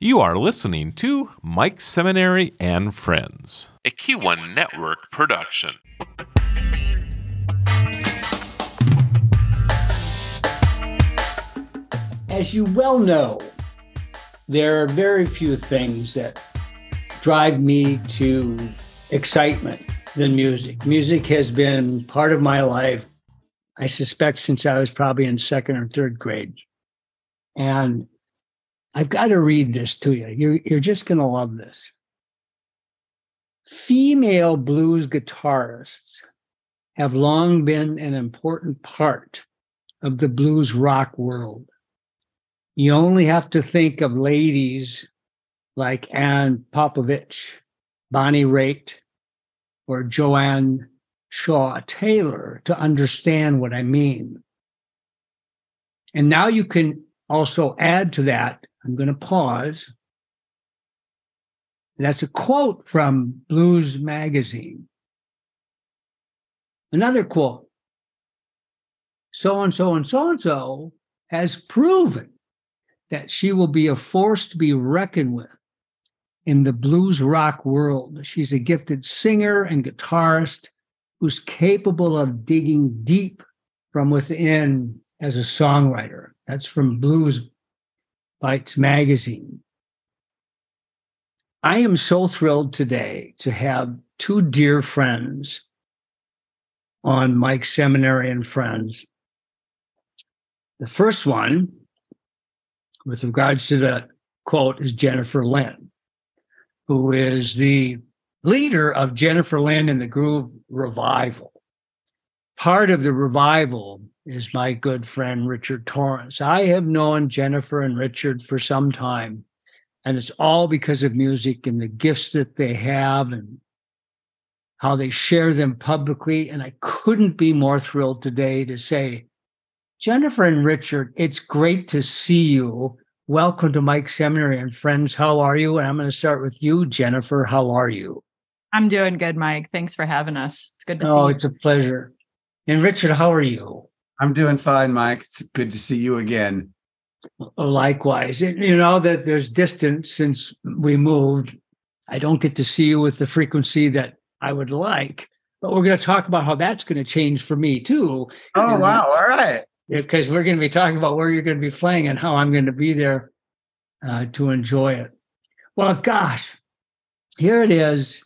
You are listening to Mike Seminary and Friends, a Q1 Network production. As you well know, there are very few things that drive me to excitement than music. Music has been part of my life, I suspect, since I was probably in second or third grade. And I've got to read this to you. You're, you're just going to love this. Female blues guitarists have long been an important part of the blues rock world. You only have to think of ladies like Ann Popovic, Bonnie Raitt, or Joanne Shaw Taylor to understand what I mean. And now you can also add to that. I'm going to pause. That's a quote from Blues Magazine. Another quote. So and so and so and so has proven that she will be a force to be reckoned with in the blues rock world. She's a gifted singer and guitarist who's capable of digging deep from within as a songwriter. That's from Blues Bytes magazine. I am so thrilled today to have two dear friends on Mike Seminary and Friends. The first one, with regards to the quote, is Jennifer Lynn, who is the leader of Jennifer Lynn and the Groove Revival. Part of the revival is my good friend Richard Torrance. I have known Jennifer and Richard for some time, and it's all because of music and the gifts that they have and how they share them publicly. And I couldn't be more thrilled today to say, Jennifer and Richard, it's great to see you. Welcome to Mike Seminary and friends. How are you? And I'm going to start with you, Jennifer. How are you? I'm doing good, Mike. Thanks for having us. It's good to oh, see you. Oh, it's a pleasure. And Richard, how are you? I'm doing fine, Mike. It's good to see you again. Likewise, you know that there's distance since we moved. I don't get to see you with the frequency that I would like, but we're going to talk about how that's going to change for me too. Oh, and, wow. All right. Because we're going to be talking about where you're going to be playing and how I'm going to be there uh, to enjoy it. Well, gosh, here it is.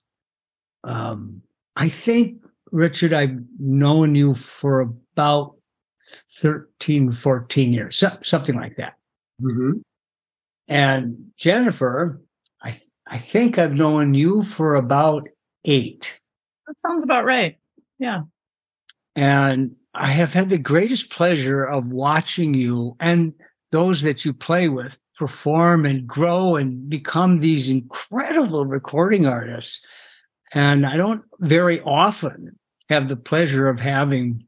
Um, I think, Richard, I've known you for about 13, 14 years, so, something like that. Mm-hmm. And Jennifer, I, I think I've known you for about eight. That sounds about right. Yeah. And I have had the greatest pleasure of watching you and those that you play with perform and grow and become these incredible recording artists. And I don't very often have the pleasure of having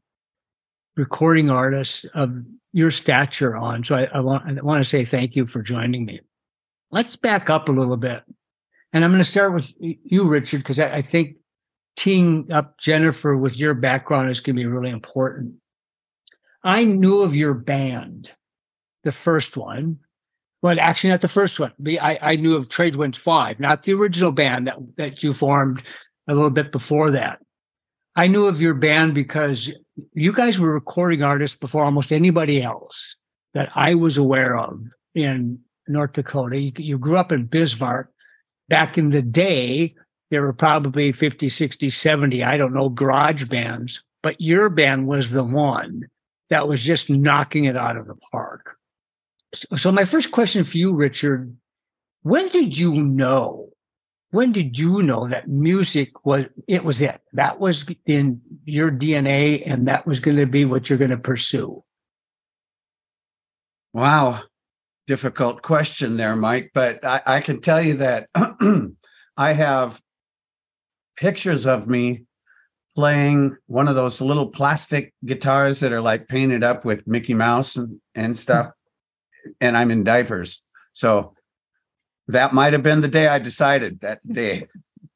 recording artists of your stature on. So I, I, want, I want to say thank you for joining me. Let's back up a little bit. And I'm going to start with you, Richard, because I, I think teeing up Jennifer with your background is going to be really important. I knew of your band, the first one. Well, actually, not the first one. I, I knew of Trade Winds 5, not the original band that, that you formed a little bit before that. I knew of your band because you guys were recording artists before almost anybody else that I was aware of in North Dakota. You, you, grew up in Bismarck. Back in the day, there were probably 50, 60, 70, I don't know, garage bands, but your band was the one that was just knocking it out of the park. So, so my first question for you, Richard, when did you know when did you know that music was it was it? That was in your dna and that was going to be what you're going to pursue? Wow. Difficult question there mike but i, I can tell you that i have pictures of me playing one of those little plastic guitars that are like painted up with mickey mouse and, and stuff and i'm in diapers. So that might have been the day I decided that day.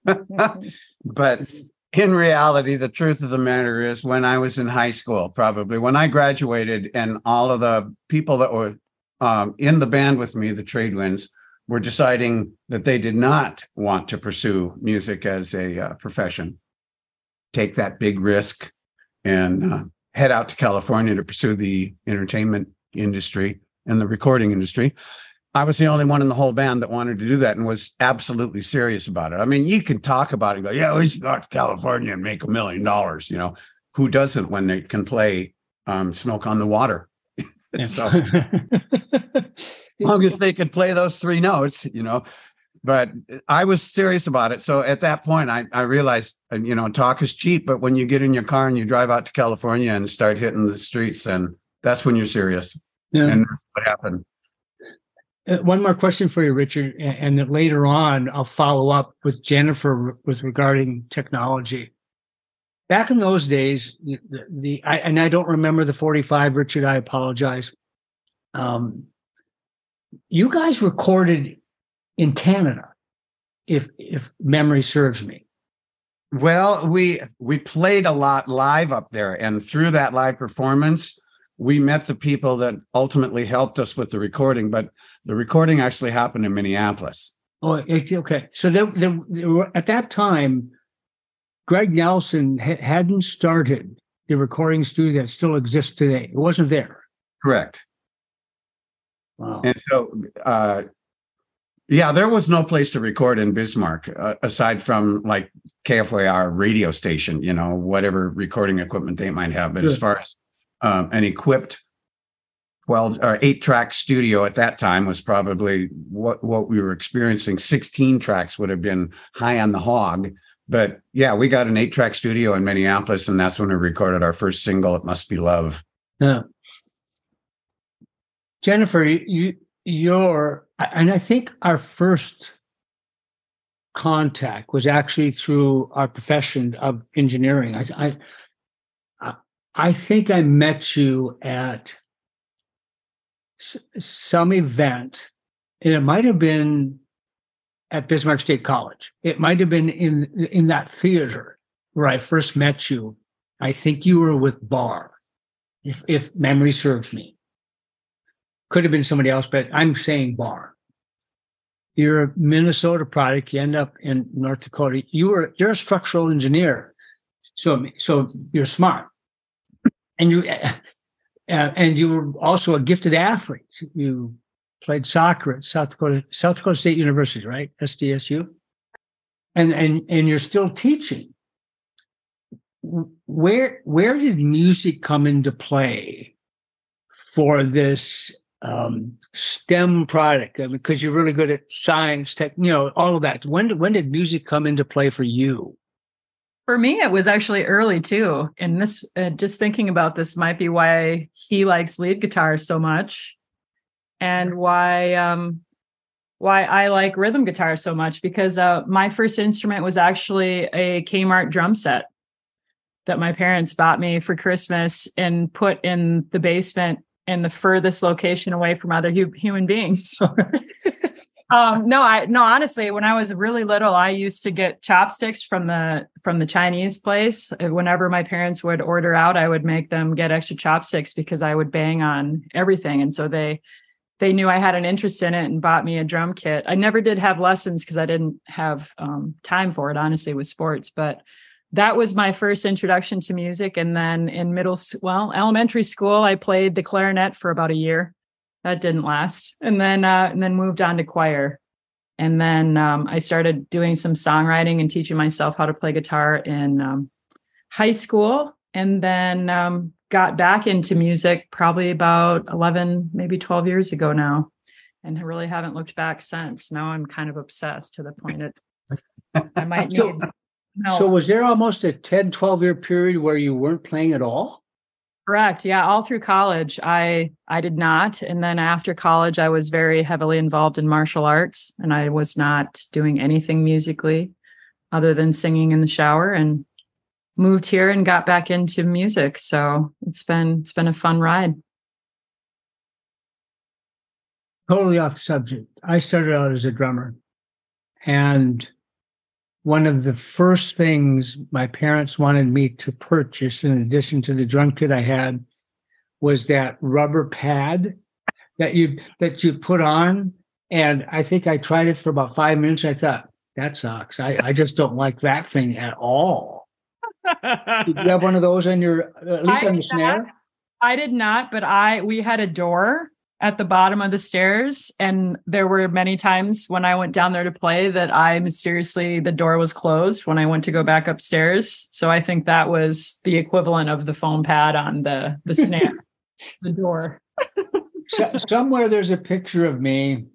but in reality, the truth of the matter is when I was in high school, probably when I graduated, and all of the people that were um, in the band with me, the Trade Winds, were deciding that they did not want to pursue music as a uh, profession, take that big risk, and uh, head out to California to pursue the entertainment industry and the recording industry. I was the only one in the whole band that wanted to do that and was absolutely serious about it. I mean, you can talk about it, go, yeah, we should go out to California and make a million dollars. You know, who doesn't when they can play um, "Smoke on the Water"? so, as long as they could play those three notes, you know. But I was serious about it. So at that point, I, I realized, you know, talk is cheap, but when you get in your car and you drive out to California and start hitting the streets, and that's when you're serious. Yeah. And that's what happened. Uh, one more question for you, Richard, and, then later on I'll follow up with Jennifer with regarding technology. Back in those days, the, the I, and I don't remember the 45, Richard. I apologize. Um, you guys recorded in Canada, if if memory serves me. Well, we we played a lot live up there, and through that live performance, we met the people that ultimately helped us with the recording, but the recording actually happened in Minneapolis. Oh, okay. So there, there, there were, at that time, Greg Nelson ha- hadn't started the recording studio that still exists today. It wasn't there. Correct. Wow. And so, uh, yeah, there was no place to record in Bismarck uh, aside from like KFYR radio station, you know, whatever recording equipment they might have. But as far as um, an equipped 12 or eight track studio at that time was probably what, what we were experiencing. 16 tracks would have been high on the hog. But yeah, we got an eight track studio in Minneapolis, and that's when we recorded our first single, It Must Be Love. Yeah. Jennifer, you, you're, and I think our first contact was actually through our profession of engineering. I, I I think I met you at s- some event, and it might have been at Bismarck State College. It might have been in in that theater where I first met you. I think you were with Barr, if if memory serves me. Could have been somebody else, but I'm saying Barr. You're a Minnesota product. You end up in North Dakota. You were you're a structural engineer, so so you're smart and you uh, and you were also a gifted athlete. You played soccer at South Dakota South Dakota State University, right? SDSU, and and and you're still teaching. Where where did music come into play for this um, STEM product? I mean, because you're really good at science, tech, you know, all of that. When when did music come into play for you? For me, it was actually early too. And this, uh, just thinking about this, might be why he likes lead guitar so much, and why um, why I like rhythm guitar so much. Because uh, my first instrument was actually a Kmart drum set that my parents bought me for Christmas and put in the basement in the furthest location away from other hu- human beings. um no i no honestly when i was really little i used to get chopsticks from the from the chinese place. Whenever my parents would order out i would make them get extra chopsticks because i would bang on everything. And so they they knew i had an interest in it and bought me a drum kit. I never did have lessons because i didn't have um, time for it honestly with sports. But that was my first introduction to music. And then in middle well elementary school i played the clarinet for about a year that didn't last. And then uh, and then moved on to choir. And then um, i started doing some songwriting and teaching myself how to play guitar in um, high school. And then um, got back into music probably about 11 maybe 12 years ago now. And I really haven't looked back since. Now i'm kind of obsessed to the point it's i might need so, so was there almost a 10 12 year period where you weren't playing at all Correct. Yeah, all through college I I did not and then after college I was very heavily involved in martial arts and I was not doing anything musically other than singing in the shower and moved here and got back into music. So, it's been it's been a fun ride. Totally off subject. I started out as a drummer and one of the first things my parents wanted me to purchase, in addition to the drum kit I had, was that rubber pad that you that you put on And I think I tried it for about five minutes. I thought, that sucks. I, I just don't like that thing at all. Did you have one of those on your, at least I on the snare? not. I did not, but I we had a door at the bottom of the stairs, and there were many times when I went down there to play that I mysteriously the door was closed when I went to go back upstairs. So I think that was the equivalent of the foam pad on the the snare, the door. So, somewhere there's a picture of me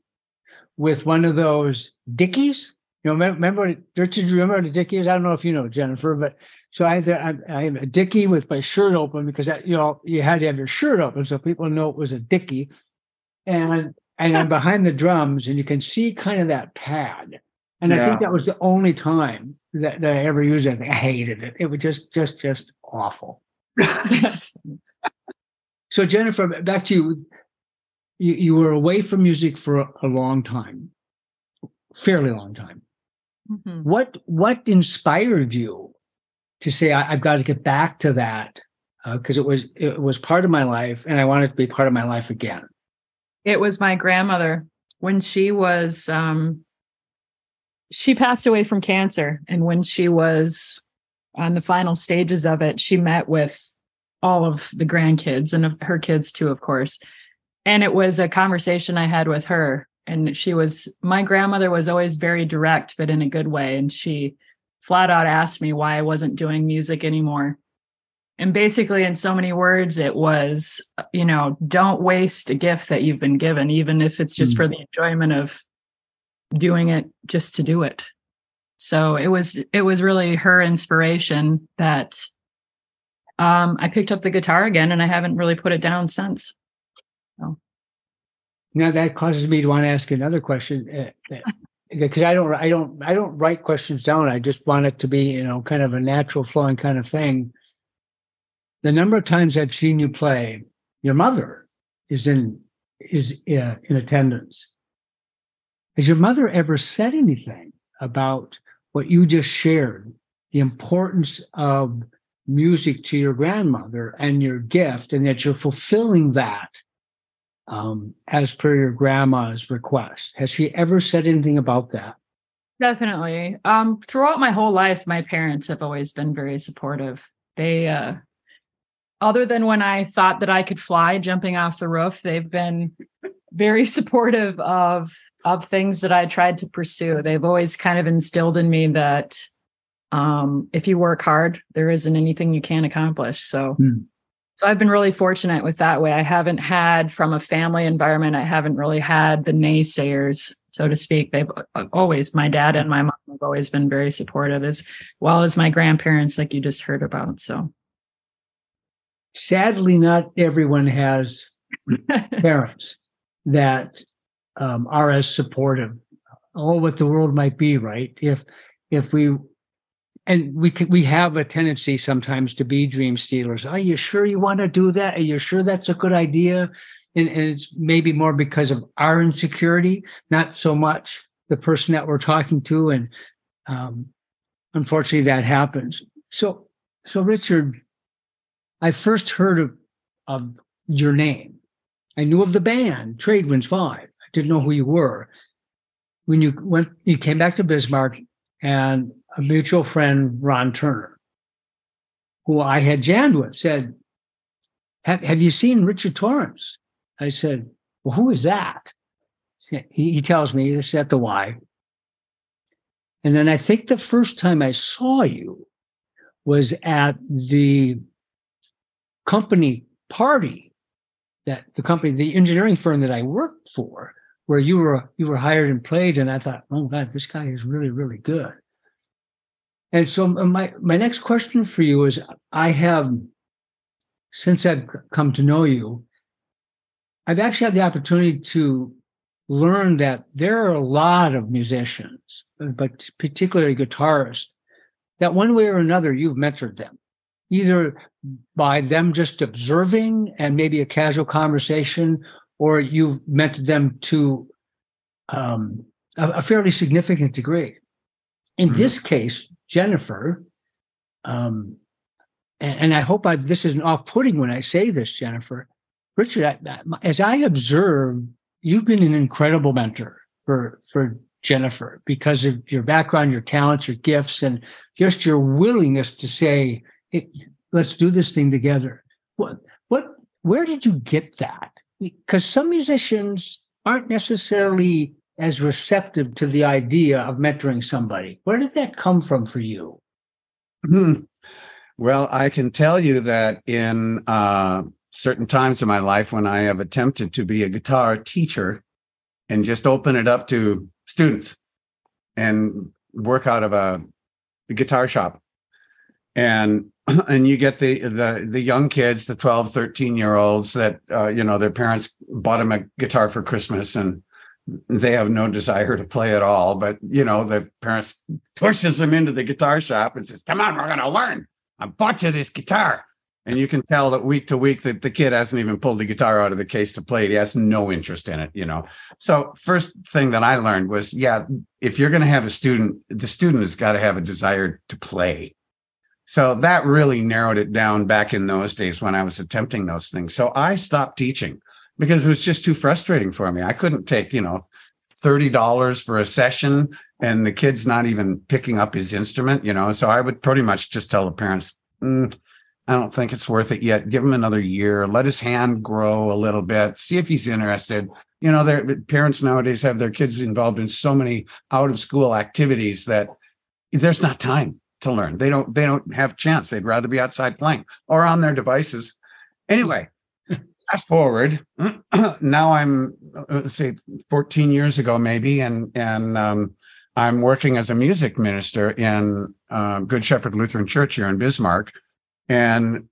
with one of those Dickies. You know, remember, Richard, you remember the Dickies? I don't know if you know Jennifer, but so I, I, I have a Dickie with my shirt open because that, you know, you had to have your shirt open so people know it was a Dickie. And, and I'm behind the drums and you can see kind of that pad. And I think that was the only time that, that I ever used it. I hated it. It was just, just, just awful. So Jennifer, back to you. You, you were away from music for a, a long time, fairly long time. Mhm. What what inspired you to say I, I've got to get back to that because it was it was part of my life and I want it to be part of my life again. It was my grandmother. When she was um she passed away from cancer and when she was on the final stages of it she met with all of the grandkids and her kids too of course. And it was a conversation I had with her and she was my grandmother was always very direct but in a good way and she flat out asked me why I wasn't doing music anymore and basically in so many words it was you know don't waste a gift that you've been given even if it's just Mm. for the enjoyment of doing it just to do it so it was it was really her inspiration that um i picked up the guitar again and i haven't really put it down since Now that causes me to want to ask another question uh, because I don't I don't I don't write questions down. I just want it to be you know kind of a natural flowing kind of thing. The number of times I've seen you play, your mother is in is uh, in attendance. Has your mother ever said anything about what you just shared, the importance of music to your grandmother and your gift, and that you're fulfilling that um, as per your grandma's request. Has she ever said anything about that? definitely um throughout my whole life my parents have always been very supportive they uh other than when i thought that i could fly jumping off the roof they've been very supportive of of things that i tried to pursue. They've always kind of instilled in me that um if you work hard there isn't anything you can't accomplish. So Hmm. so i've been really fortunate with that way. I haven't had from a family environment i haven't really had the naysayers so to speak. They've always my dad and my mom have always been very supportive as well as my grandparents like you just heard about so Sadly, not everyone has parents that um, are as supportive. Oh, what the world might be, right? If if we and we can, we have a tendency sometimes to be dream stealers. Are you sure you want to do that? Are you sure that's a good idea? And, and it's maybe more because of our insecurity, not so much the person that we're talking to. And um, unfortunately, that happens. So, so Richard, I first heard of, of your name. I knew of the band, Trade Winds Five. I didn't know who you were. When you went, you came back to Bismarck, and a mutual friend, Ron Turner, who I had jammed with, said, "Have Have you seen Richard Torrance?" I said, "Well, who is that?" He, he tells me this at the Y. And then I think the first time I saw you was at the company party that the company, the engineering firm that I worked for, where you were you were hired and played, and I thought, oh God, this guy is really really good. And so my my next question for you is, I have since I've come to know you, I've actually had the opportunity to learn that there are a lot of musicians, but particularly guitarists, that one way or another you've mentored them, either by them just observing and maybe a casual conversation, or you've mentored them to um, a, a fairly significant degree. In Mhm. this case, Jennifer, um, and, and I hope I, this isn't off-putting when I say this, Jennifer. Richard, I, I- as I observe, you've been an incredible mentor for for Jennifer because of your background, your talents, your gifts, and just your willingness to say, hey, "Let's do this thing together." What what where did you get that? Because some musicians aren't necessarily as receptive to the idea of mentoring somebody. Where did that come from for you? Hmm. Well, I can tell you that in uh, certain times in my life when I have attempted to be a guitar teacher and just open it up to students and work out of a guitar shop. And and you get the the the young kids, the 12, 13 year olds that uh, you know their parents bought them a guitar for Christmas and they have no desire to play at all. But you know, the parents pushes them into the guitar shop and says, "Come on, we're going to learn. I bought you this guitar." And you can tell that week to week that the kid hasn't even pulled the guitar out of the case to play it. He has no interest in it, you know. So first thing that I learned was, yeah, if you're going to have a student, the student has got to have a desire to play. So that really narrowed it down back in those days when I was attempting those things. So I stopped teaching because it was just too frustrating for me. I couldn't take, you know, $30 for a session and the kid's not even picking up his instrument, you know. So I would pretty much just tell the parents, mm, I don't think it's worth it yet. Give him another year, let his hand grow a little bit, see if he's interested. You know, their parents nowadays have their kids involved in so many out of school activities that there's not time to learn. They don't they don't have chance. They'd rather be outside playing or on their devices. Anyway, fast forward now i'm let's say 14 years ago maybe and and um, i'm working as a music minister in uh, good shepherd lutheran church here in bismarck and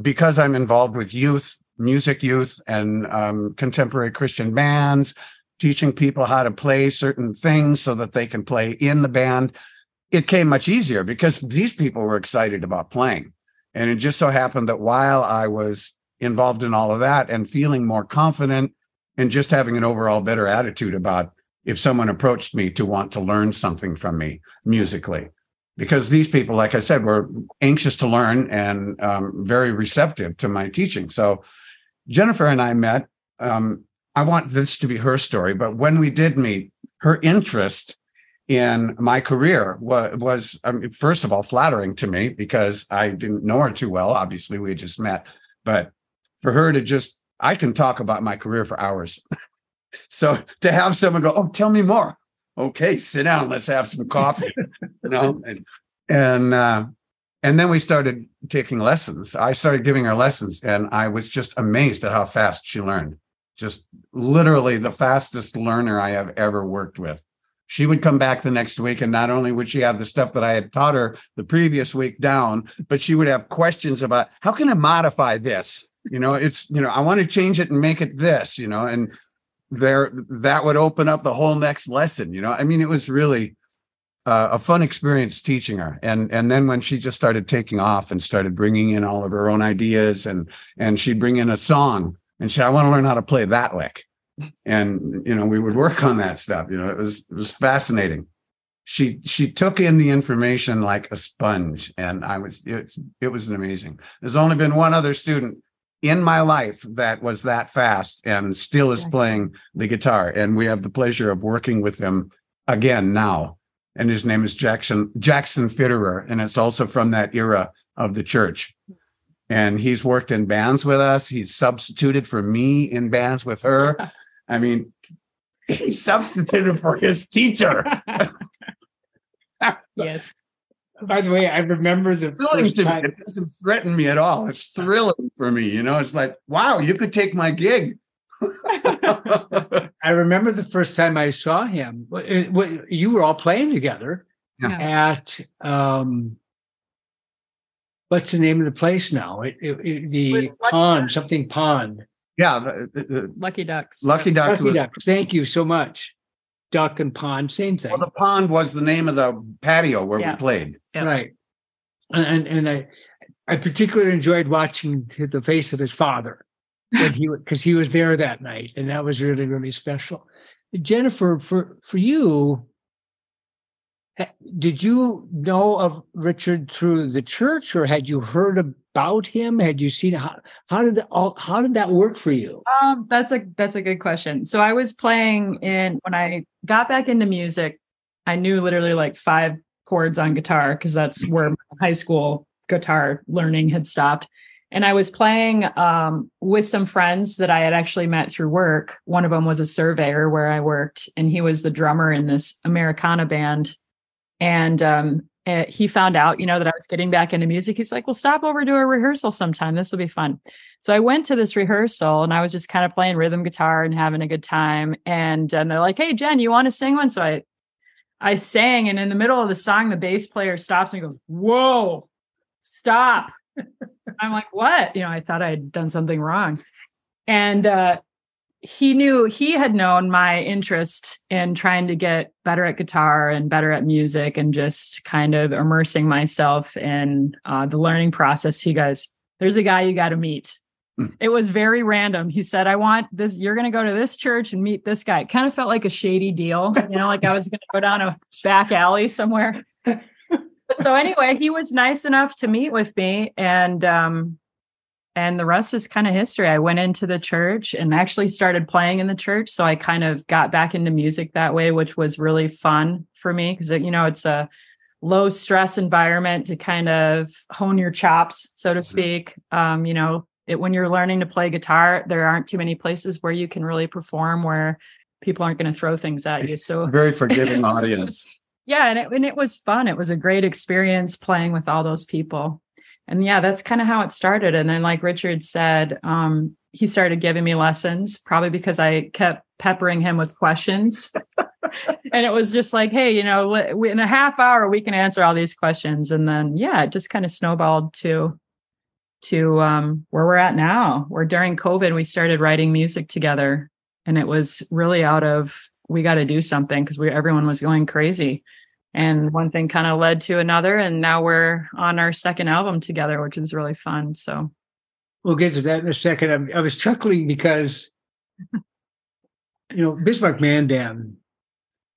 because i'm involved with youth music youth and um, contemporary christian bands teaching people how to play certain things so that they can play in the band it came much easier because these people were excited about playing. And it just so happened that while i was involved in all of that and feeling more confident and just having an overall better attitude about if someone approached me to want to learn something from me musically. Because these people like i said were anxious to learn and um, very receptive to my teaching. So jennifer and i met um, i want this to be her story but when we did meet her interest in my career was, was I mean, first of all flattering to me because i didn't know her too well obviously we had just met but for her to just, I can talk about my career for hours. so to have someone go, oh, tell me more. Okay, sit down. Let's have some coffee. you know, and and uh, and then we started taking lessons. I started giving her lessons, and I was just amazed at how fast she learned. Just literally the fastest learner I have ever worked with. She would come back the next week, and not only would she have the stuff that I had taught her the previous week down, but she would have questions about how can I modify this? you know it's you know i want to change it and make it this you know and there that would open up the whole next lesson you know i mean it was really uh, a fun experience teaching her and and then when she just started taking off and started bringing in all of her own ideas and and she'd bring in a song and she i want to learn how to play that lick and you know we would work on that stuff you know it was it was fascinating she she took in the information like a sponge and i was it, it was amazing there's only been one other student in my life that was that fast and still is playing the guitar. And we have the pleasure of working with him again now. And his name is Jackson Jackson Fitterer, and it's also from that era of the church. And he's worked in bands with us. He's substituted for me in bands with her. I mean, he substituted for his teacher. yes by the way, I remember the thrilling to me. It doesn't threaten me at all. It's thrilling for me. You know, it's like, wow, you could take my gig. I remember the first time I saw him. You were all playing together yeah. at um, what's the name of the place now? It, it, it, the pond, something pond. Yeah, the, the, Lucky Ducks. Lucky Ducks. Lucky was, Ducks. Thank you so much duck and pond, same thing. Well, the pond was the name of the patio where yeah. we played. Yeah. Right. And and I I particularly enjoyed watching the face of his father when he because he was there that night, and that was really really special. Jennifer, for for you, eh, did you know of Richard through the church, or had you heard about him? Had you seen how how did all how did that work for you? Um, that's a that's a good question. So I was playing in when I got back into music. I knew literally like five chords on guitar because that's where high school guitar learning had stopped. And I was playing um, with some friends that I had actually met through work. One of them was a surveyor where I worked, and he was the drummer in this Americana band. And um, eh, he found out, you know, that I was getting back into music. He's like, "Well, stop over to a rehearsal sometime. This will be fun." So I went to this rehearsal, and I was just kind of playing rhythm guitar and having a good time. And, and they're like, "Hey, Jen, you want to sing one?" So I, I sang, and in the middle of the song, the bass player stops and goes, "Whoa, stop!" I'm like, what? You know, I thought I'd done something wrong. And uh, he knew he had known my interest in trying to get better at guitar and better at music and just kind of immersing myself in uh, the learning process. He goes, There's a guy you got to meet. Hmm. It was very random. He said, I want this, you're going to go to this church and meet this guy. It kind of felt like a shady deal, you know, like I was going to go down a back alley somewhere but so anyway, he was nice enough to meet with me and um and the rest is kind of history. I went into the church and actually started playing in the church, so I kind of got back into music that way, which was really fun for me because you know, it's a low stress environment to kind of hone your chops, so to mm-hmm. speak. Um, you know, it, when you're learning to play guitar, there aren't too many places where you can really perform where people aren't going to throw things at you. So very forgiving audience yeah and it, and it was fun it was a great experience playing with all those people and yeah that's kind of how it started. And then like richard said um, he started giving me lessons probably because i kept peppering him with questions. And it was just like hey you know in a half hour we can answer all these questions. And then yeah it just kind of snowballed to to um, where we're at now. Where during covid we started writing music together and it was really out of we got to do something because we everyone was going crazy and one thing kind of led to another and now we're on our second album together which is really fun so. We'll get to that in a second. I, I was chuckling because you know bismarck mandan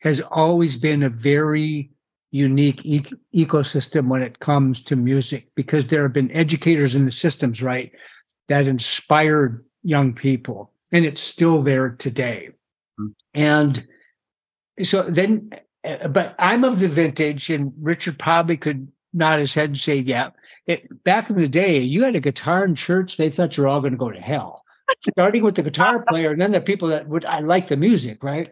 has always been a very unique e- ecosystem when it comes to music because there have been educators in the systems right that inspired young people and it's still there today. Mm-hmm. and so then but I'm of the vintage, and Richard probably could nod his head and say, "Yeah." It, back in the day, you had a guitar in church; they thought you were all going to go to hell. Starting with the guitar player, and then the people that would I like the music, right?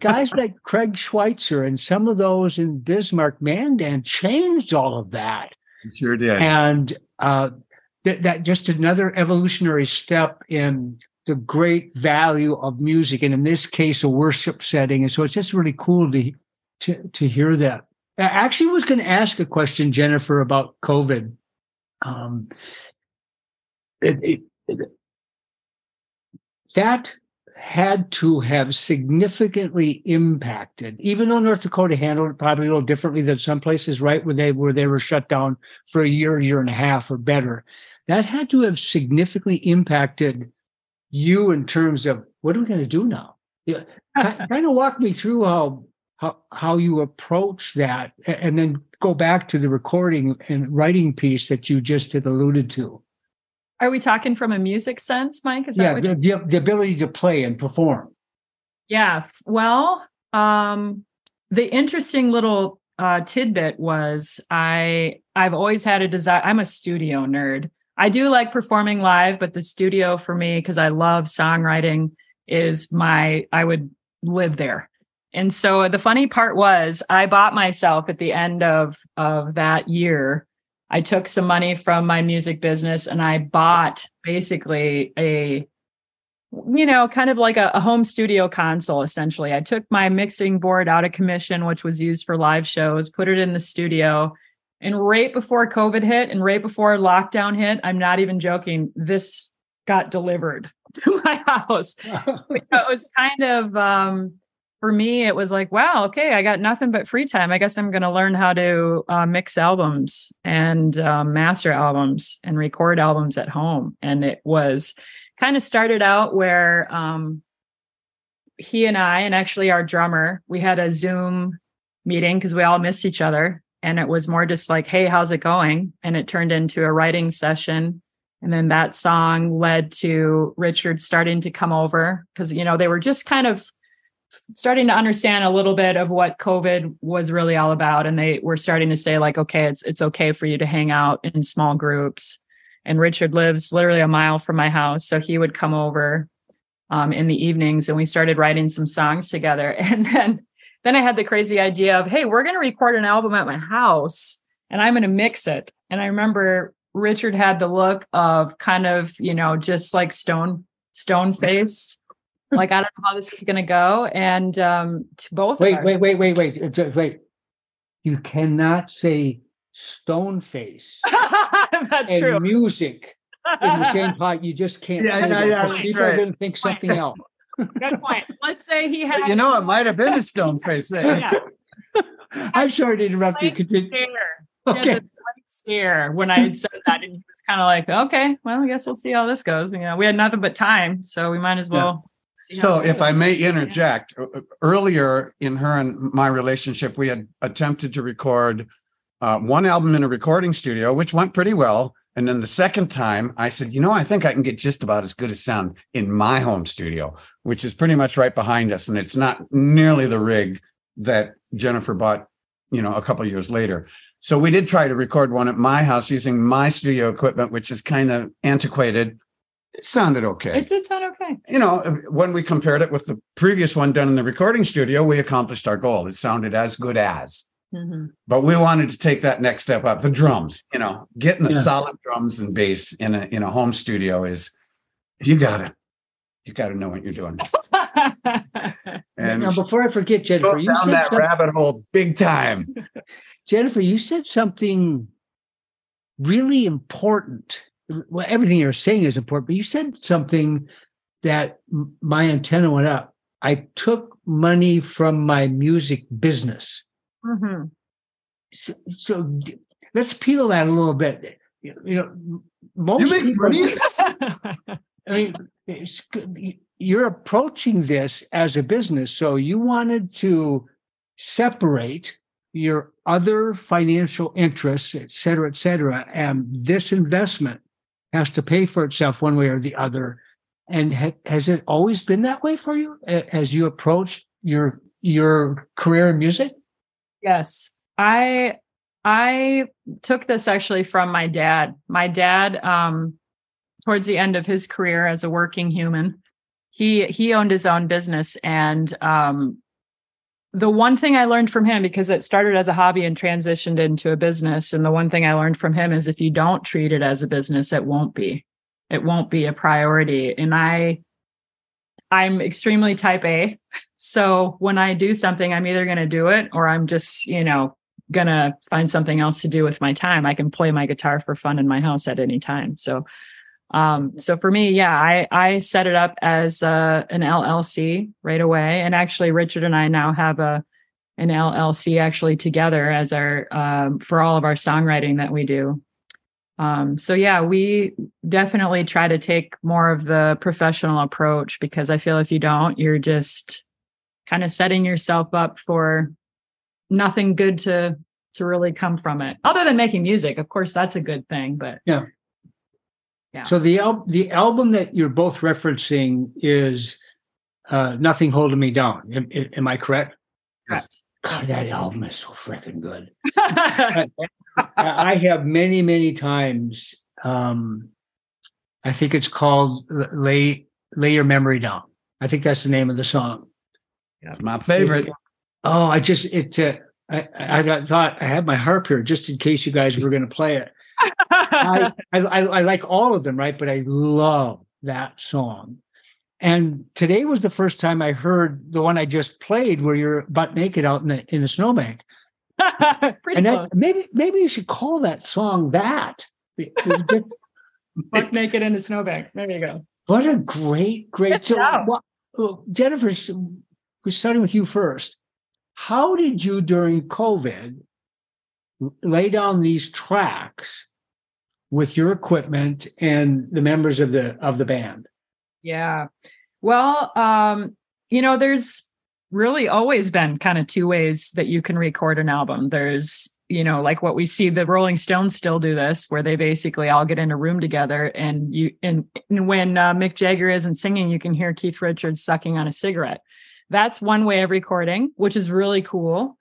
Guys like Craig Schweitzer and some of those in Bismarck Mandan changed all of that. It sure did. And uh, th- that just another evolutionary step in the great value of music, and in this case, a worship setting. And so it's just really cool to to to hear that. I actually was going to ask a question, Jennifer, about COVID. Um, it, it, it, that had to have significantly impacted, even though North Dakota handled it probably a little differently than some places, right, where they where they were shut down for a year, year and a half or better. That had to have significantly impacted you in terms of what are we going to do now? Yeah, kind of walk me through how how, how you approach that and then go back to the recording and writing piece that you just had alluded to are we talking from a music sense mike is yeah the, the, the ability to play and perform yeah well um the interesting little uh, tidbit was I I've always had a desire. I'm a studio nerd. I do like performing live, but the studio for me, because I love songwriting, is my I would live there. And so the funny part was I bought myself at the end of, of that year. I took some money from my music business and I bought basically a, you know, kind of like a, a home studio console, essentially. I took my mixing board out of commission, which was used for live shows, put it in the studio. And right before COVID hit and right before lockdown hit, I'm not even joking, this got delivered to my house. it was kind of um, for me, it was like, wow, okay, I got nothing but free time. I guess I'm going to learn how to uh, mix albums and uh, master albums and record albums at home. And it was kind of started out where um, he and I, and actually our drummer, we had a Zoom meeting because we all missed each other. And it was more just like, hey, how's it going? And it turned into a writing session. And then that song led to Richard starting to come over because, you know, they were just kind of starting to understand a little bit of what COVID was really all about. And they were starting to say, like, okay, it's it's okay for you to hang out in small groups. And Richard lives literally a mile from my house. So he would come over um, in the evenings and we started writing some songs together. And then then I had the crazy idea of, hey, we're going to record an album at my house and I'm going to mix it. And I remember Richard had the look of kind of, you know, just like stone stone face like I don't know how this is going to go. And um, to both. Wait, wait, wait, wait, wait, wait, wait. You cannot say stone face. That's and true. Music in the same pot. You just can't Yeah, say yeah, yeah. People right. are going to think something else. Good point. Let's say he had. You know, it might have been a stone face there. Yeah. I'm sorry to interrupt you. Continue. stare. Okay. stare when I had said that, and he was kind of like, "Okay, well, I guess we'll see how this goes." You know, we had nothing but time, so we might as Yeah. well. So, if I may interject, uh, earlier in her and my relationship, we had attempted to record uh, one album in a recording studio, which went pretty well. And then the second time, I said, you know, I think I can get just about as good a sound in my home studio, which is pretty much right behind us. And it's not nearly the rig that Jennifer bought, you know, a couple years later. So we did try to record one at my house using my studio equipment, which is kind of antiquated. It sounded okay It did sound okay. you know, when we compared it with the previous one done in the recording studio, we accomplished our goal. It sounded as good as, Mhm. but we wanted to take that next step up. The drums, you know, getting the Yeah. solid drums and bass in a in a home studio is you got it. you got to know what you're doing. And now, before I forget, Jennifer, you down that some- rabbit hole big time. Jennifer, you said something really important. Well, everything you're saying is important, but you said something that m- my antenna went up. I took money from my music business. Mhm. So, so d- let's peel that a little bit. You you know, m- most You make money? I mean, it's, good- you're approaching this as a business, so you wanted to separate your other financial interests, et cetera, et cetera, and this investment has to pay for itself one way or the other. And ha- has it always been that way for you as you approach your your career in music? Yes. I I took this actually from my dad. My dad um towards the end of his career as a working human, he he owned his own business and um the one thing I learned from him because it started as a hobby and transitioned into a business and the one thing I learned from him is if you don't treat it as a business it won't be. It won't be a priority and I I'm extremely type A. So when I do something, I'm either going to do it or I'm just, you know, going to find something else to do with my time. I can play my guitar for fun in my house at any time. So, um, so for me, yeah, I, I set it up as uh, an LLC right away. And actually, Richard and I now have a, an LLC actually together as our, um, for all of our songwriting that we do. Um, so yeah, we definitely try to take more of the professional approach because I feel if you don't, you're just kind of setting yourself up for nothing good to to really come from it other than making music of course that's a good thing but Yeah. Yeah. So the al- the album that you're both referencing is uh, "Nothing Holding Me Down." Am, am I correct? correct God, that album is so freaking good. I I have many, many times. Um, I think it's called "Lay Lay Your Memory Down." I think that's the name of the song. It's my favorite. Oh, I just it. Uh, I, I I thought I had my harp here just in case you guys were going to play it. I, I, I I like all of them, right? But I love that song. And today was the first time I heard the one I just played, where you're butt naked out in the in the snowbank. pretty and that, maybe maybe you should call that song that. It naked in the snowbank there you go what a great, great. What, well, Jennifer, we're starting with you first. How did you during COVID lay down these tracks with your equipment and the members of the of the band? Yeah. Well, um, you know, there's really always been kind of two ways that you can record an album. There's, you know, like what we see the Rolling Stones still do this, where they basically all get in a room together, and you and, and when uh, Mick Jagger isn't singing, you can hear Keith Richards sucking on a cigarette. That's one way of recording, which is really cool.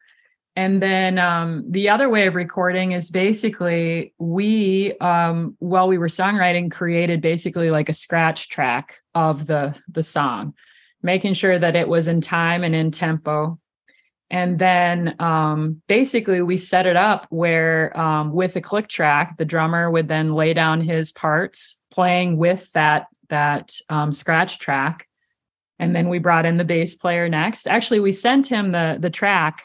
And then um, the other way of recording is basically we, um, while we were songwriting, created basically like a scratch track of the the song, making sure that it was in time and in tempo. And then um, basically we set it up where um, with a click track, the drummer would then lay down his parts, playing with that that um, scratch track. And then we brought in the bass player next. Actually, we sent him the the track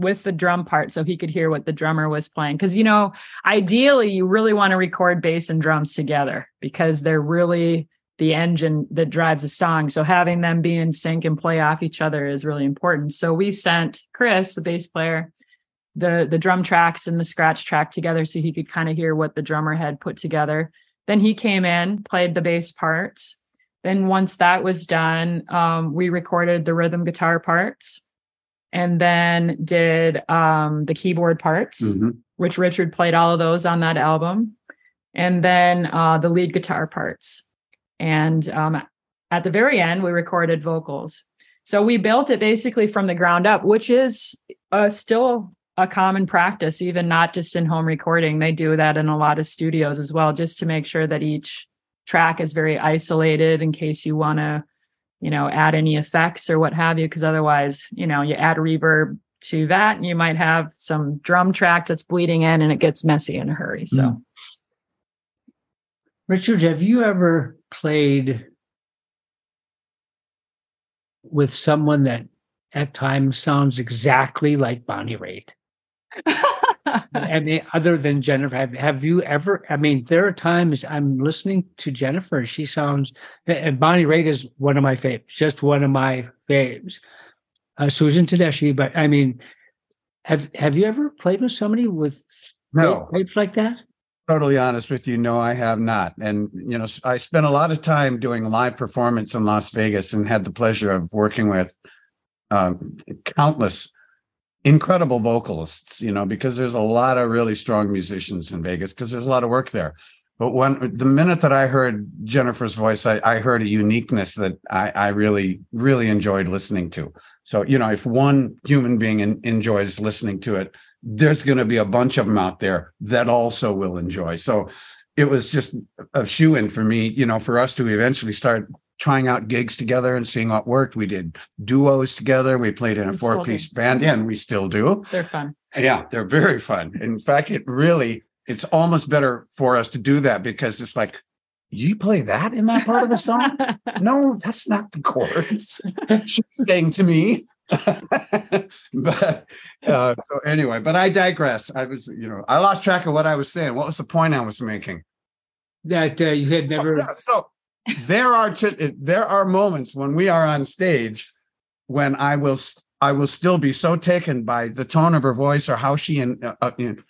with the drum part so he could hear what the drummer was playing. Because you know ideally you really want to record bass and drums together because they're really the engine that drives a song. So having them be in sync and play off each other is really important. So we sent chris the bass player the the drum tracks and the scratch track together so he could kind of hear what the drummer had put together. Then he came in played the bass parts. Then once that was done um, we recorded the rhythm guitar parts and then did um, the keyboard parts, mm-hmm. which Richard played all of those on that album, and then uh, the lead guitar parts. And um, at the very end, we recorded vocals. So we built it basically from the ground up, which is uh, still a common practice, even not just in home recording. They do that in a lot of studios as well, just to make sure that each track is very isolated in case you want to you know, add any effects or what have you, because otherwise, you know, you add reverb to that and you might have some drum track that's bleeding in and it gets messy in a hurry. So, mm. Richard, have you ever played with someone that at times sounds exactly like Bonnie Raitt? I mean, other than Jennifer, have, have you ever? I mean, there are times I'm listening to Jennifer. She sounds, and Bonnie Raitt is one of my faves, just one of my faves. Uh, Susan Tedeschi, but I mean, have have you ever played with somebody with no tapes like that? Totally honest with you, no, I have not. And you know, I spent a lot of time doing live performance in Las Vegas and had the pleasure of working with um, countless incredible vocalists, you know, because there's a lot of really strong musicians in Vegas because there's a lot of work there. But when the minute that I heard Jennifer's voice, I, I heard a uniqueness that I, I, really, really enjoyed listening to. So, you know, if one human being in, enjoys listening to it, there's going to be a bunch of them out there that also will enjoy. So it was just a shoe in for me, you know, for us to eventually start trying out gigs together and seeing what worked. We did duos together. We played in a four piece band. Yeah, and we still do. They're fun. Yeah, they're very fun. In fact, it really, it's almost better for us to do that because it's like, you play that in that part of the song? no, that's not the chorus. She's saying to me. but uh, so anyway, but I digress. I was, you know, I lost track of what I was saying. What was the point I was making? That uh, you had never. Oh, yeah, so there are t- there are moments when we are on stage when I will I will still be so taken by the tone of her voice or how she in, uh, uh, in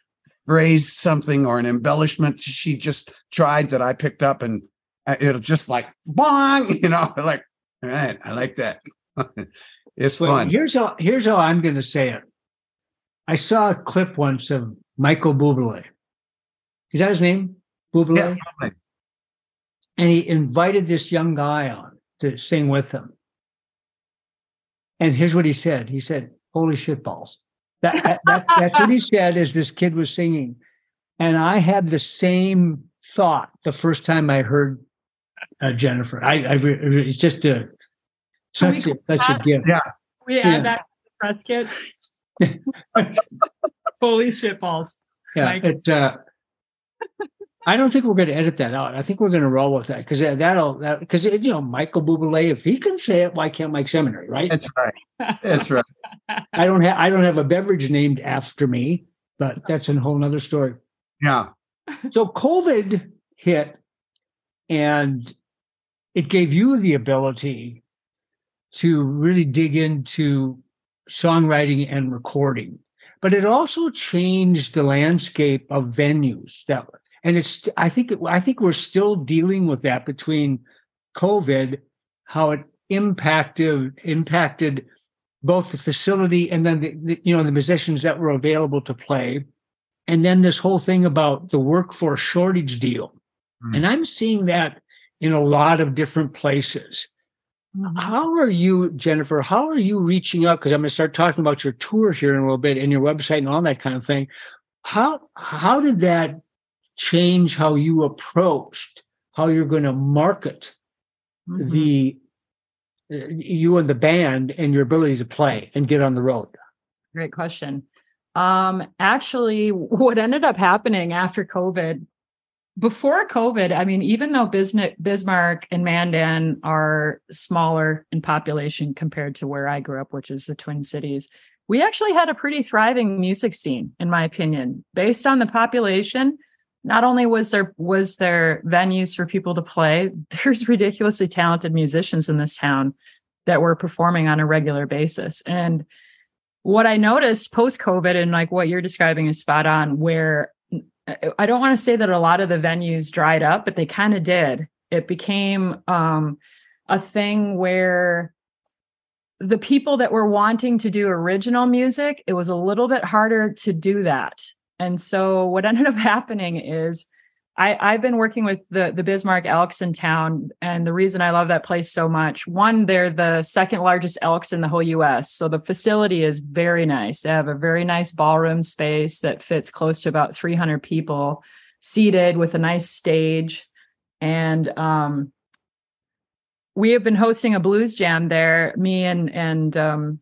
phrased something or an embellishment she just tried that I picked up and uh, it'll just like bong, you know, like all right, I like that. it's well, fun. Here's how here's how I'm going to say it. I saw a clip once of Michael Bublé. Is that his name? Bublé. Yeah, and he invited this young guy on to sing with him. And here's what he said. He said, "Holy shit balls." That, that, that's what he said as this kid was singing. And I had the same thought the first time I heard uh, Jennifer. I, I it's just a such a such a gift. Yeah, we add yeah. that press kit. Holy shit balls! Yeah, it, uh, I don't think we're going to edit that out. I think we're going to roll with that because that'll that because you know Michael Bublé, if he can say it, why can't Mike Seminary? Right? That's right. That's right. I don't have I don't have a beverage named after me, but that's a whole other story. Yeah. So COVID hit, and it gave you the ability to really dig into songwriting and recording, but it also changed the landscape of venues that and it's i think i think we're still dealing with that between covid how it impacted impacted both the facility and then the, the, you know the musicians that were available to play. And then this whole thing about the workforce shortage deal. Mm. and i'm seeing that in a lot of different places. Mm-hmm. how are you jennifer how are you reaching out? Because i'm going to start talking about your tour here in a little bit and your website and all that kind of thing. How how did that change how you approached how you're going to market mm-hmm. the you and the band and your ability to play and get on the road? Great question. Um, actually, what ended up happening after COVID, before COVID, I mean, even though Bismarck and Mandan are smaller in population compared to where I grew up, which is the Twin Cities, we actually had a pretty thriving music scene, in my opinion, based on the population. Not only was there was there venues for people to play, there's ridiculously talented musicians in this town that were performing on a regular basis. And what I noticed post COVID and like what you're describing is spot on, where I don't want to say that a lot of the venues dried up, but they kind of did. It became um, a thing where the people that were wanting to do original music, it was a little bit harder to do that. And so what ended up happening is I, have been working with the, the Bismarck Elks in town. And the reason I love that place so much, one, they're the second largest Elks in the whole US. So the facility is very nice. They have a very nice ballroom space that fits close to about 300 people seated with a nice stage. And um, we have been hosting a blues jam there, me and, and um,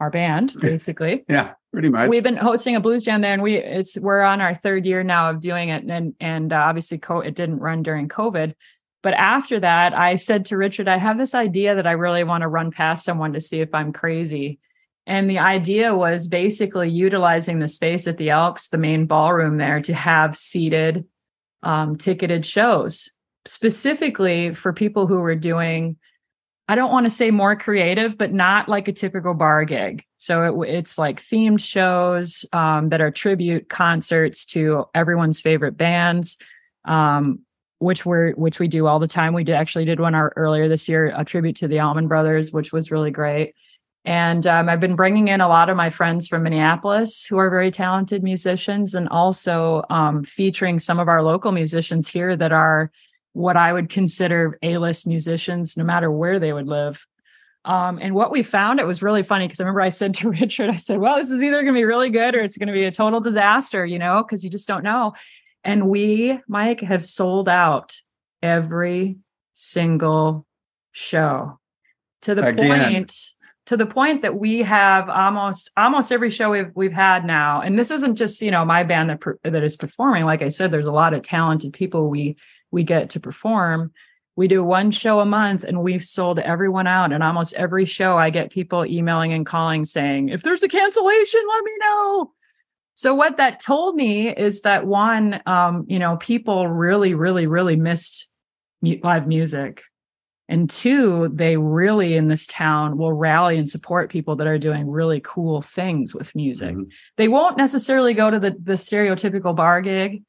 our band, basically. yeah pretty much. We've been hosting a blues jam there, and we it's we're on our third year now of doing it, and and uh, obviously co- it didn't run during COVID. But after that, I said to Richard, I have this idea that I really want to run past someone to see if I'm crazy. And the idea was basically utilizing the space at the Elks, the main ballroom there, to have seated, um, ticketed shows specifically for people who were doing I don't want to say more creative, but not like a typical bar gig. So it, it's like themed shows um, that are tribute concerts to everyone's favorite bands, um, which we're which we do all the time. We did, actually did one our, earlier this year, a tribute to the Allman Brothers, which was really great. And um, I've been bringing in a lot of my friends from Minneapolis who are very talented musicians, and also um, featuring some of our local musicians here that are what I would consider A-list musicians, no matter where they would live. Um, and what we found, it was really funny because I remember I said to Richard, I said, well, this is either going to be really good or it's going to be a total disaster, you know, because you just don't know. And we, Mike, have sold out every single show to the Again. point to the point that we have almost almost every show we've we've had now and this isn't just you know my band that that is performing like i said there's a lot of talented people we we get to perform we do one show a month and we've sold everyone out. And almost every show i get people emailing and calling saying if there's a cancellation let me know. So what that told me is that one um, you know people really really really missed live music. And two they really in this town will rally and support people that are doing really cool things with music. Mm-hmm. they won't necessarily go to the the stereotypical bar gig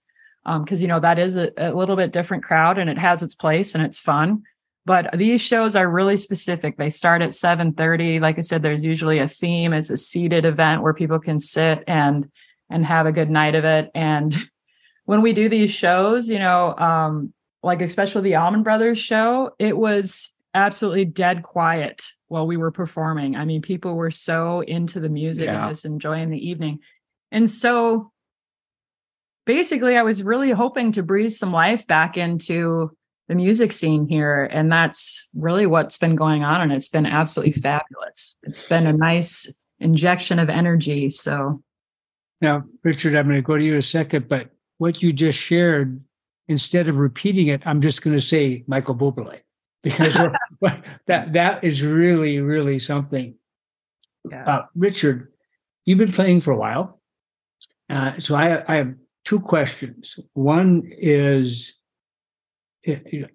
because um, you know that is a, a little bit different crowd and it has its place and it's fun but these shows are really specific they start at 7.30 like i said there's usually a theme it's a seated event where people can sit and and have a good night of it and when we do these shows you know um, like especially the Allman Brothers show, it was absolutely dead quiet while we were performing. I mean, people were so into the music yeah. and just enjoying the evening. And so basically, I was really hoping to breathe some life back into the music scene here. And that's really what's been going on. And it's been absolutely fabulous. It's been a nice injection of energy. So now, Richard, I'm going to go to you in a second, but what you just shared instead of repeating it, I'm just going to say Michael Bublé because that that is really really something. Yeah. Uh, Richard, you've been playing for a while, uh, so I, I have two questions. One is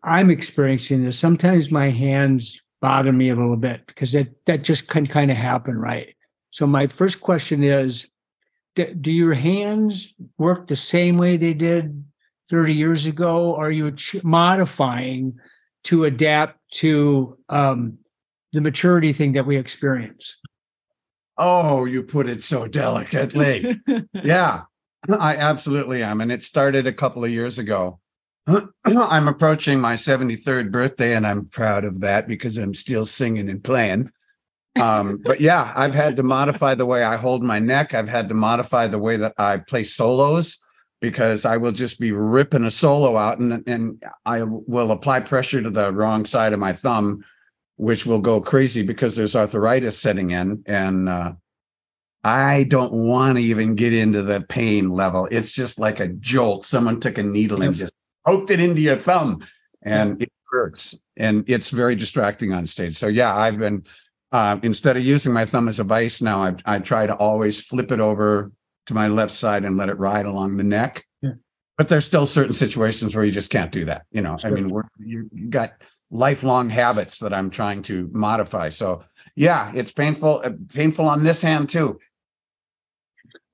I'm experiencing this. Sometimes my hands bother me a little bit because that that just can kind of happen, right? So my first question is, do, your hands work the same way they did 30 years ago? Are you modifying to adapt to um, the maturity thing that we experience. Oh, you put it so delicately. yeah, I absolutely am. And it started a couple of years ago. I'm approaching my 73rd birthday, and I'm proud of that because I'm still singing and playing. Um, but yeah, I've had to modify the way I hold my neck. I've had to modify the way that I play solos because I will just be ripping a solo out and, and I will apply pressure to the wrong side of my thumb, which will go crazy because there's arthritis setting in. And uh, I don't want to even get into the pain level. It's just like a jolt. Someone took a needle and just poked it into your thumb and it hurts. And it's very distracting on stage. So, yeah, I've been, uh, instead of using my thumb as a vice now, I, I try to always flip it over to my left side and let it ride along the neck. Yeah. But there's still certain situations where you just can't do that. You know, sure. I mean, we're, you, got lifelong habits that I'm trying to modify. So, yeah, it's painful, uh, painful on this hand too.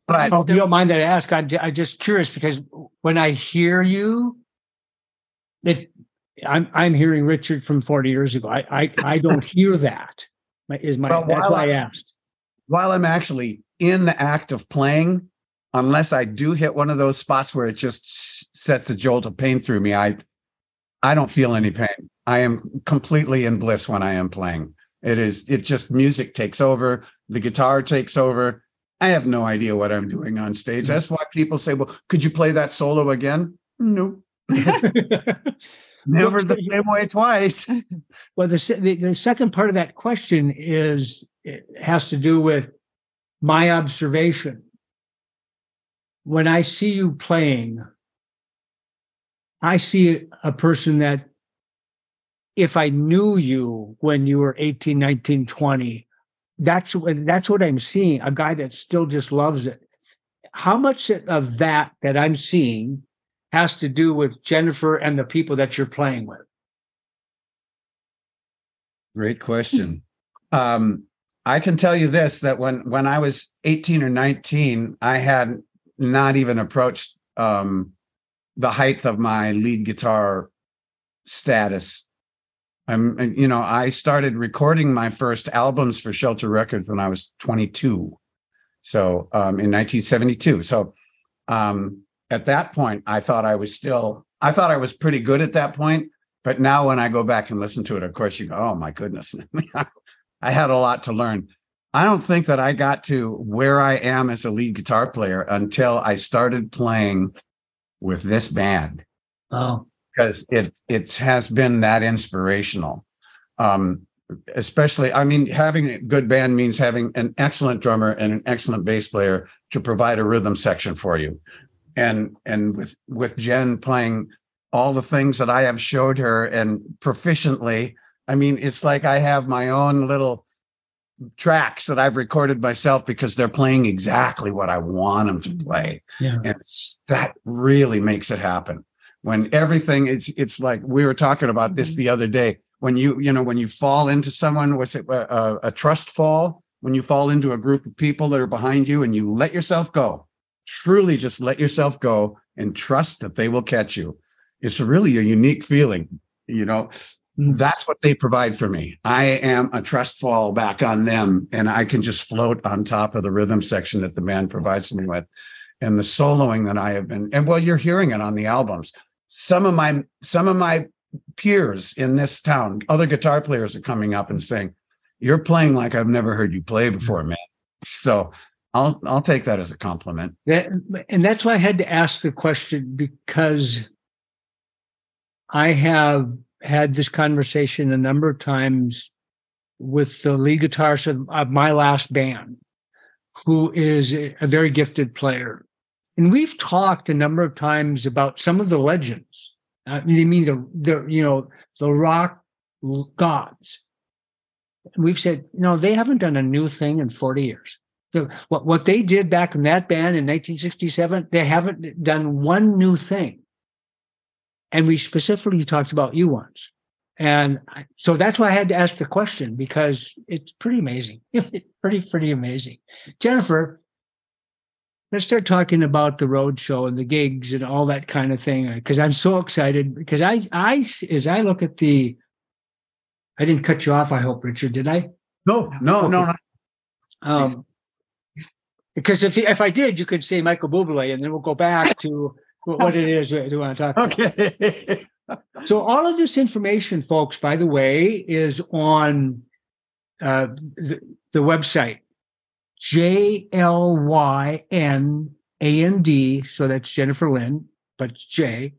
But oh, if you don't mind that I ask, I, I'm just curious because when I hear you, it, I'm I'm hearing Richard from 40 years ago. I I, I don't hear that. Is my well, that's why I asked. While I'm actually in the act of playing, unless I do hit one of those spots where it just sets a jolt of pain through me, I I don't feel any pain. I am completely in bliss when I am playing. It is it just music takes over, the guitar takes over I have no idea what I'm doing on stage. Mm-hmm. That's why people say, well, could you play that solo again? No. Never the same way twice. Well, the, the, the second part of that question is it has to do with my observation. When I see you playing, I see a person that if I knew you when you were 18, 19, 20, that's what that's what I'm seeing. A guy that still just loves it. How much of that that I'm seeing has to do with Jennifer and the people that you're playing with? Great question. um, I can tell you this: that when when I was 18 or 19, I had not even approached um, the height of my lead guitar status I'm, you know, I started recording my first albums for Shelter Records when I was 22. So um, in 1972. So um, at that point, I thought I was still, I thought I was pretty good at that point. But now when I go back and listen to it, of course, you go, oh my goodness, I had a lot to learn. I don't think that I got to where I am as a lead guitar player until I started playing with this band. Oh because it it has been that inspirational. Um, especially, I mean, having a good band means having an excellent drummer and an excellent bass player to provide a rhythm section for you. And and with with Jen playing all the things that I have showed her and proficiently, I mean, it's like I have my own little tracks that I've recorded myself because they're playing exactly what I want them to play. Yeah. And that really makes it happen when everything it's it's like we were talking about this the other day. When you you know when you fall into someone was it a, uh, a, a trust fall? When you fall into a group of people that are behind you and you let yourself go truly just let yourself go and trust that they will catch you. It's really a unique feeling you know? Mm. that's what they provide for me. I am a trust fall back on them and i can just float on top of the rhythm section that the band provides me with and the soloing that i have been and well you're hearing it on the albums some of my some of my peers in this town, other guitar players are coming up and saying, "You're playing like I've never heard you play before, man." So I'll I'll take that as a compliment. That, and that's why I had to ask the question because I have had this conversation a number of times with the lead guitarist of, of my last band, who is a, a very gifted player and we've talked a number of times about some of the legends. Uh, I mean, the, the, you know, the rock gods. We've said, no, they haven't done a new thing in 40 years. So what, what they did back in that band in 1967, they haven't done one new thing. And we specifically talked about you once. And so that's why I had to ask the question because it's pretty amazing. pretty, pretty amazing. Jennifer, let's start talking about the road show and the gigs and all that kind of thing because i'm so excited because i i as i look at the I didn't cut you off. I hope, Richard. Did I? No, no, Okay. no. no. Um, because if if I did, you could say Michael Bublé, and then we'll go back to what what it is we want to talk about. Okay. So all of this information, folks, by the way, is on uh, the, the website J L Y N A N D. So that's Jennifer Lynn, but it's J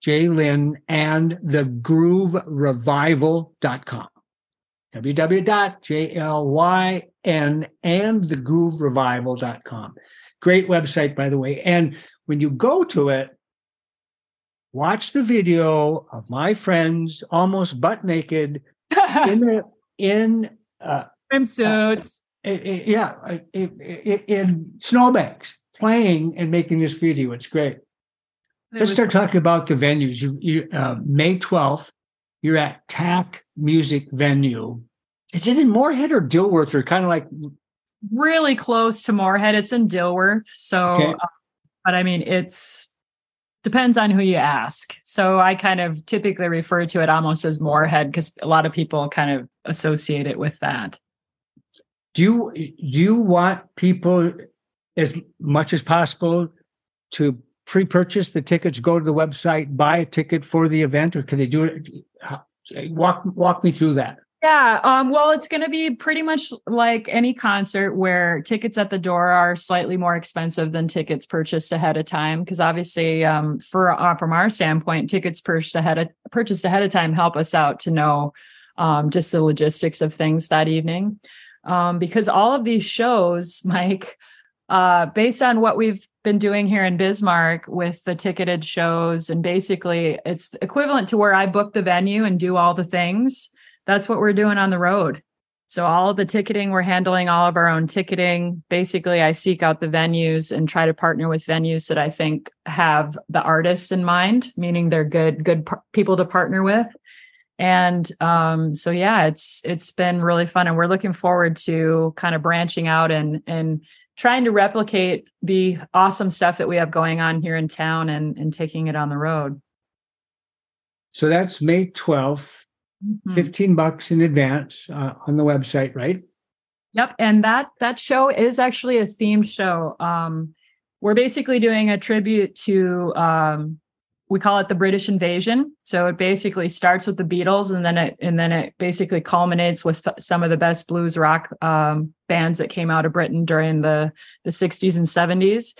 J Lynn and the grooverevival.com. www.jlyn and the grooverevival.com. Great website, by the way. And when you go to it, watch the video of my friends almost butt naked in the in uh, Swimsuits. I- i- yeah in snowbanks playing and making this video. It's great. It Let's start talking about the venues. You, you uh, May twelfth, you're at TAC Music Venue. Is it in Moorhead or Dilworth or kind of like really close to Moorhead. It's in Dilworth. So, Okay. uh, but I mean, it's depends on who you ask. So I kind of typically refer to it almost as Moorhead because a lot of people kind of associate it with that. Do you do you want people as much as possible to pre-purchase the tickets, go to the website, buy a ticket for the event, or can they do it? Walk walk me through that. Yeah. Um, well, it's going to be pretty much like any concert where tickets at the door are slightly more expensive than tickets purchased ahead of time. Because obviously, um, for uh, from our standpoint, tickets purchased ahead of purchased ahead of time help us out to know um, just the logistics of things that evening. Um, because all of these shows, Mike, uh, based on what we've been doing here in Bismarck with the ticketed shows, and basically it's equivalent to where I book the venue and do all the things that's what we're doing on the road. So all of the ticketing, we're handling all of our own ticketing. Basically, I seek out the venues and try to partner with venues that I think have the artists in mind, meaning they're good, good par- people to partner with. And um, so yeah, it's it's been really fun, and we're looking forward to kind of branching out and and trying to replicate the awesome stuff that we have going on here in town and and taking it on the road. So that's May twelfth. Mhm. 15 bucks in advance uh, on the website, right? Yep, and that that show is actually a themed show. Um, we're basically doing a tribute to um, we call it the British Invasion. So it basically starts with the Beatles, and then it and then it basically culminates with some of the best blues rock um, bands that came out of Britain during the the 60s and 70s.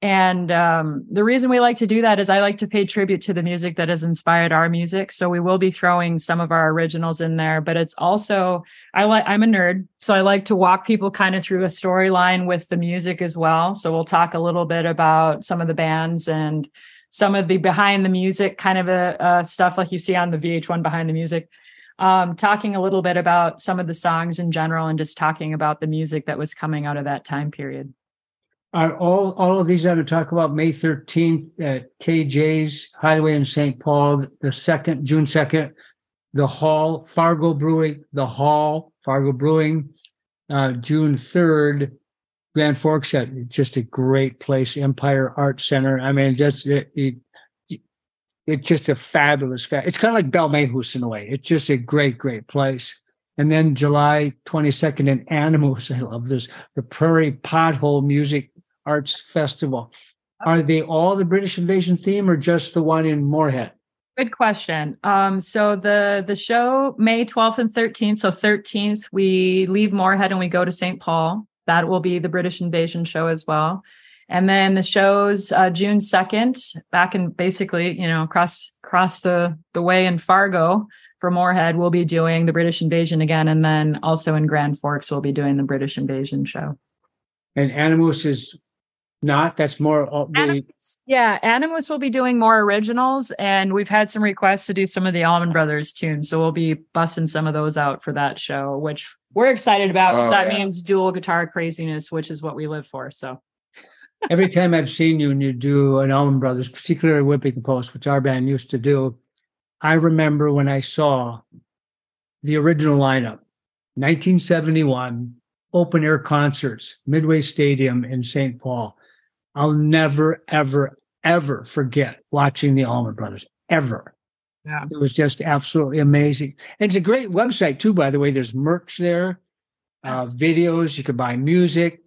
And um, the reason we like to do that is I like to pay tribute to the music that has inspired our music. So we will be throwing some of our originals in there, but it's also I like I'm a nerd, so I like to walk people kind of through a storyline with the music as well. So we'll talk a little bit about some of the bands and some of the behind the music kind of a, uh stuff like you see on the VH1 behind the music. Um, talking a little bit about some of the songs in general and just talking about the music that was coming out of that time period. Are all all of these I'm going to talk about May 13th at KJ's Hideaway in St. Paul, the second, June 2nd, the Hall, Fargo Brewing, the Hall, Fargo Brewing, uh, June 3rd, Grand Forks, uh, just a great place, Empire Art Center. I mean, just it, it, it's just a fabulous, fa- it's kind of like Belle Mehus in a way. It's just a great, great place. And then July 22nd in Anamoose, I love this, the Prairie Pothole Music Arts Festival. Are they all the British invasion theme or just the one in Moorhead? Good question. Um, so the the show May 12th and 13th. So 13th we leave Moorhead and we go to St. Paul. That will be the British Invasion show as well. And then the shows uh, June 2nd, back in basically, you know, across across the the way in Fargo for Moorhead, we'll be doing the British Invasion again. And then also in Grand Forks, we'll be doing the British Invasion show. And Anamoose is not, that's more uh, Anamoose, yeah, Anamoose will be doing more originals, and we've had some requests to do some of the Allman Brothers tunes, so we'll be busting some of those out for that show, which we're excited about because Oh, that yeah. means dual guitar craziness, which is what we live for. So every time I've seen you and you do an Allman Brothers, particularly Whipping Post, which our band used to do, I remember when I saw the original lineup, 1971, open air concerts, Midway Stadium in St. Paul. I'll never, ever, ever forget watching the Allman Brothers, ever. Yeah. It was just absolutely amazing. And it's a great website too, by the way. There's merch there, uh, videos. You can buy music.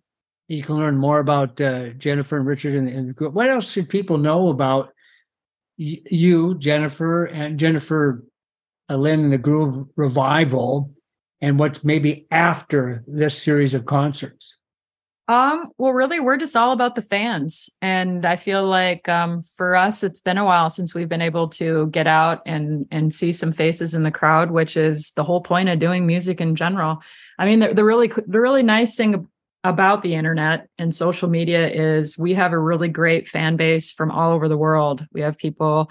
You can learn more about uh, Jennifer and Richard and, and the group. What else should people know about y- you, Jennifer, and Jennifer uh, Lynn and the Groove Revival, and what's maybe after this series of concerts? Um, well, really, we're just all about the fans. And I feel like um, for us, it's been a while since we've been able to get out and and see some faces in the crowd, which is the whole point of doing music in general. I mean, the, the really the really nice thing about the internet and social media is we have a really great fan base from all over the world. We have people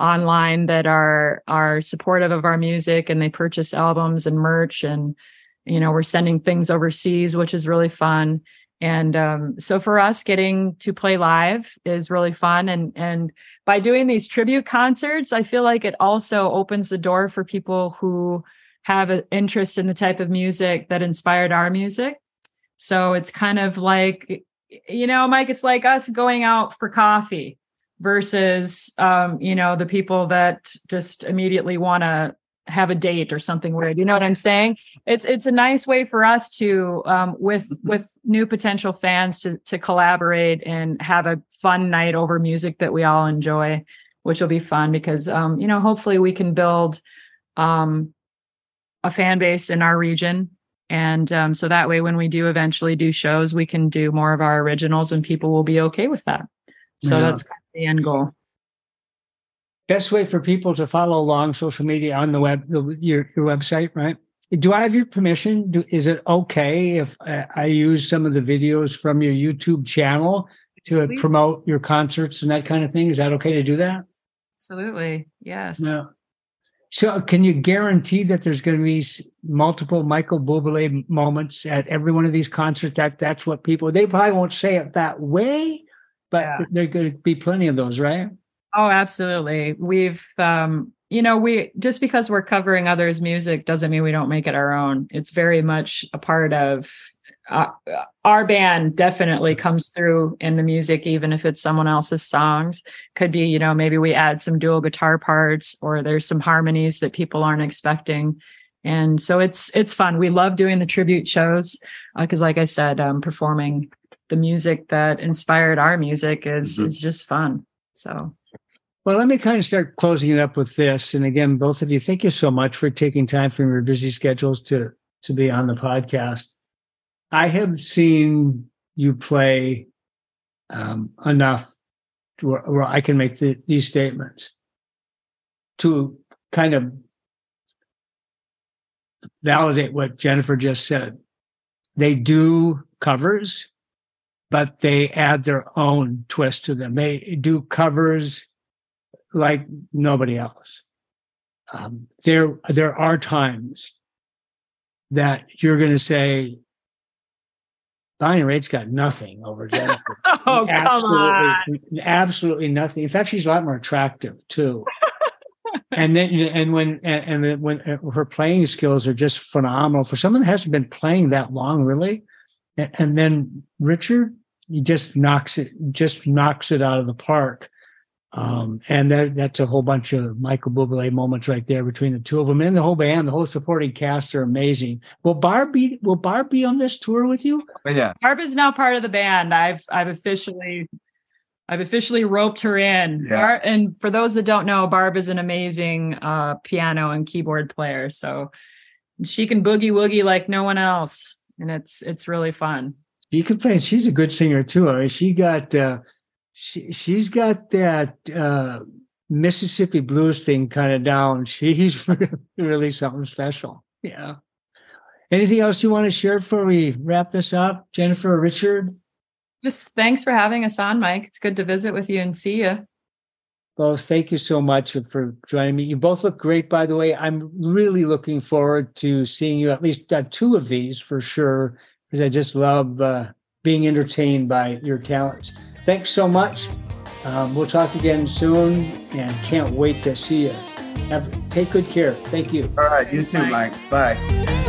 online that are are supportive of our music and they purchase albums and merch and you know we're sending things overseas which is really fun and um, so for us getting to play live is really fun. And and by doing these tribute concerts i feel like it also opens the door for people who have an interest in the type of music that inspired our music. So it's kind of like you know mike it's like us going out for coffee versus um, you know the people that just immediately want to have a date or something weird. You know what I'm saying? It's it's a nice way for us to um, with mm-hmm. with new potential fans to to collaborate and have a fun night over music that we all enjoy, which will be fun because um, you know hopefully we can build um, a fan base in our region. And um, so that way, when we do eventually do shows, we can do more of our originals and people will be okay with that. So yeah. that's kind of the end goal best way for people to follow along social media on the web, the, your, your website, right? Do I have your permission? Do, is it okay if I, I use some of the videos from your YouTube channel to Absolutely. promote your concerts and that kind of thing? Is that okay to do that? Absolutely. Yes. Yeah. So, can you guarantee that there's going to be multiple Michael Bublé moments at every one of these concerts? That that's what people they probably won't say it that way, but yeah. there going to be plenty of those, right? Oh, absolutely. We've, um, you know, we just because we're covering others' music doesn't mean we don't make it our own. It's very much a part of uh, our band. Definitely comes through in the music, even if it's someone else's songs. Could be, you know, maybe we add some dual guitar parts, or there's some harmonies that people aren't expecting. And so it's it's fun. We love doing the tribute shows because, uh, like I said, um, performing the music that inspired our music is mm-hmm. is just fun. So well, let me kind of start closing it up with this. And again, both of you, thank you so much for taking time from your busy schedules to to be on the podcast. I have seen you play um, enough where, where, I can make the, these statements to kind of validate what Jennifer just said. They do covers, but they add their own twist to them. They do covers like nobody else. Um, there, there are times that you're going to say, Bonnie Raitt's got nothing over Jennifer. oh, absolutely, come on. Absolutely nothing. In fact, she's a lot more attractive too. and then, and when, and, and when uh, her playing skills are just phenomenal for someone that hasn't been playing that long, really. And, and then Richard, he just knocks it, just knocks it out of the park. Um, and that, that's a whole bunch of Michael Bublé moments right there between the two of them and the whole band. The whole supporting cast are amazing. Will Barb be Will Barb be on this tour with you? Yeah, Barb is now part of the band. I've I've officially I've officially roped her in. Yeah. Bar- and for those that don't know, Barb is an amazing uh, piano and keyboard player. So she can boogie woogie like no one else, and it's it's really fun. She can play. She's a good singer too. I mean, she got. Uh, she she's got that uh, Mississippi blues thing kind of down. She's really something special. Yeah. Anything else you want to share before we wrap this up, Jennifer or Richard? Just thanks for having us on, Mike. It's good to visit with you and see you. Well, thank you so much for joining me. You both look great, by the way. I'm really looking forward to seeing you at least uh, two of these for sure, because I just love uh, being entertained by your talents. Thanks so much. Um, we'll talk again soon and can't wait to see you. Have, take good care. Thank you. All right. You too, Mike. Bye.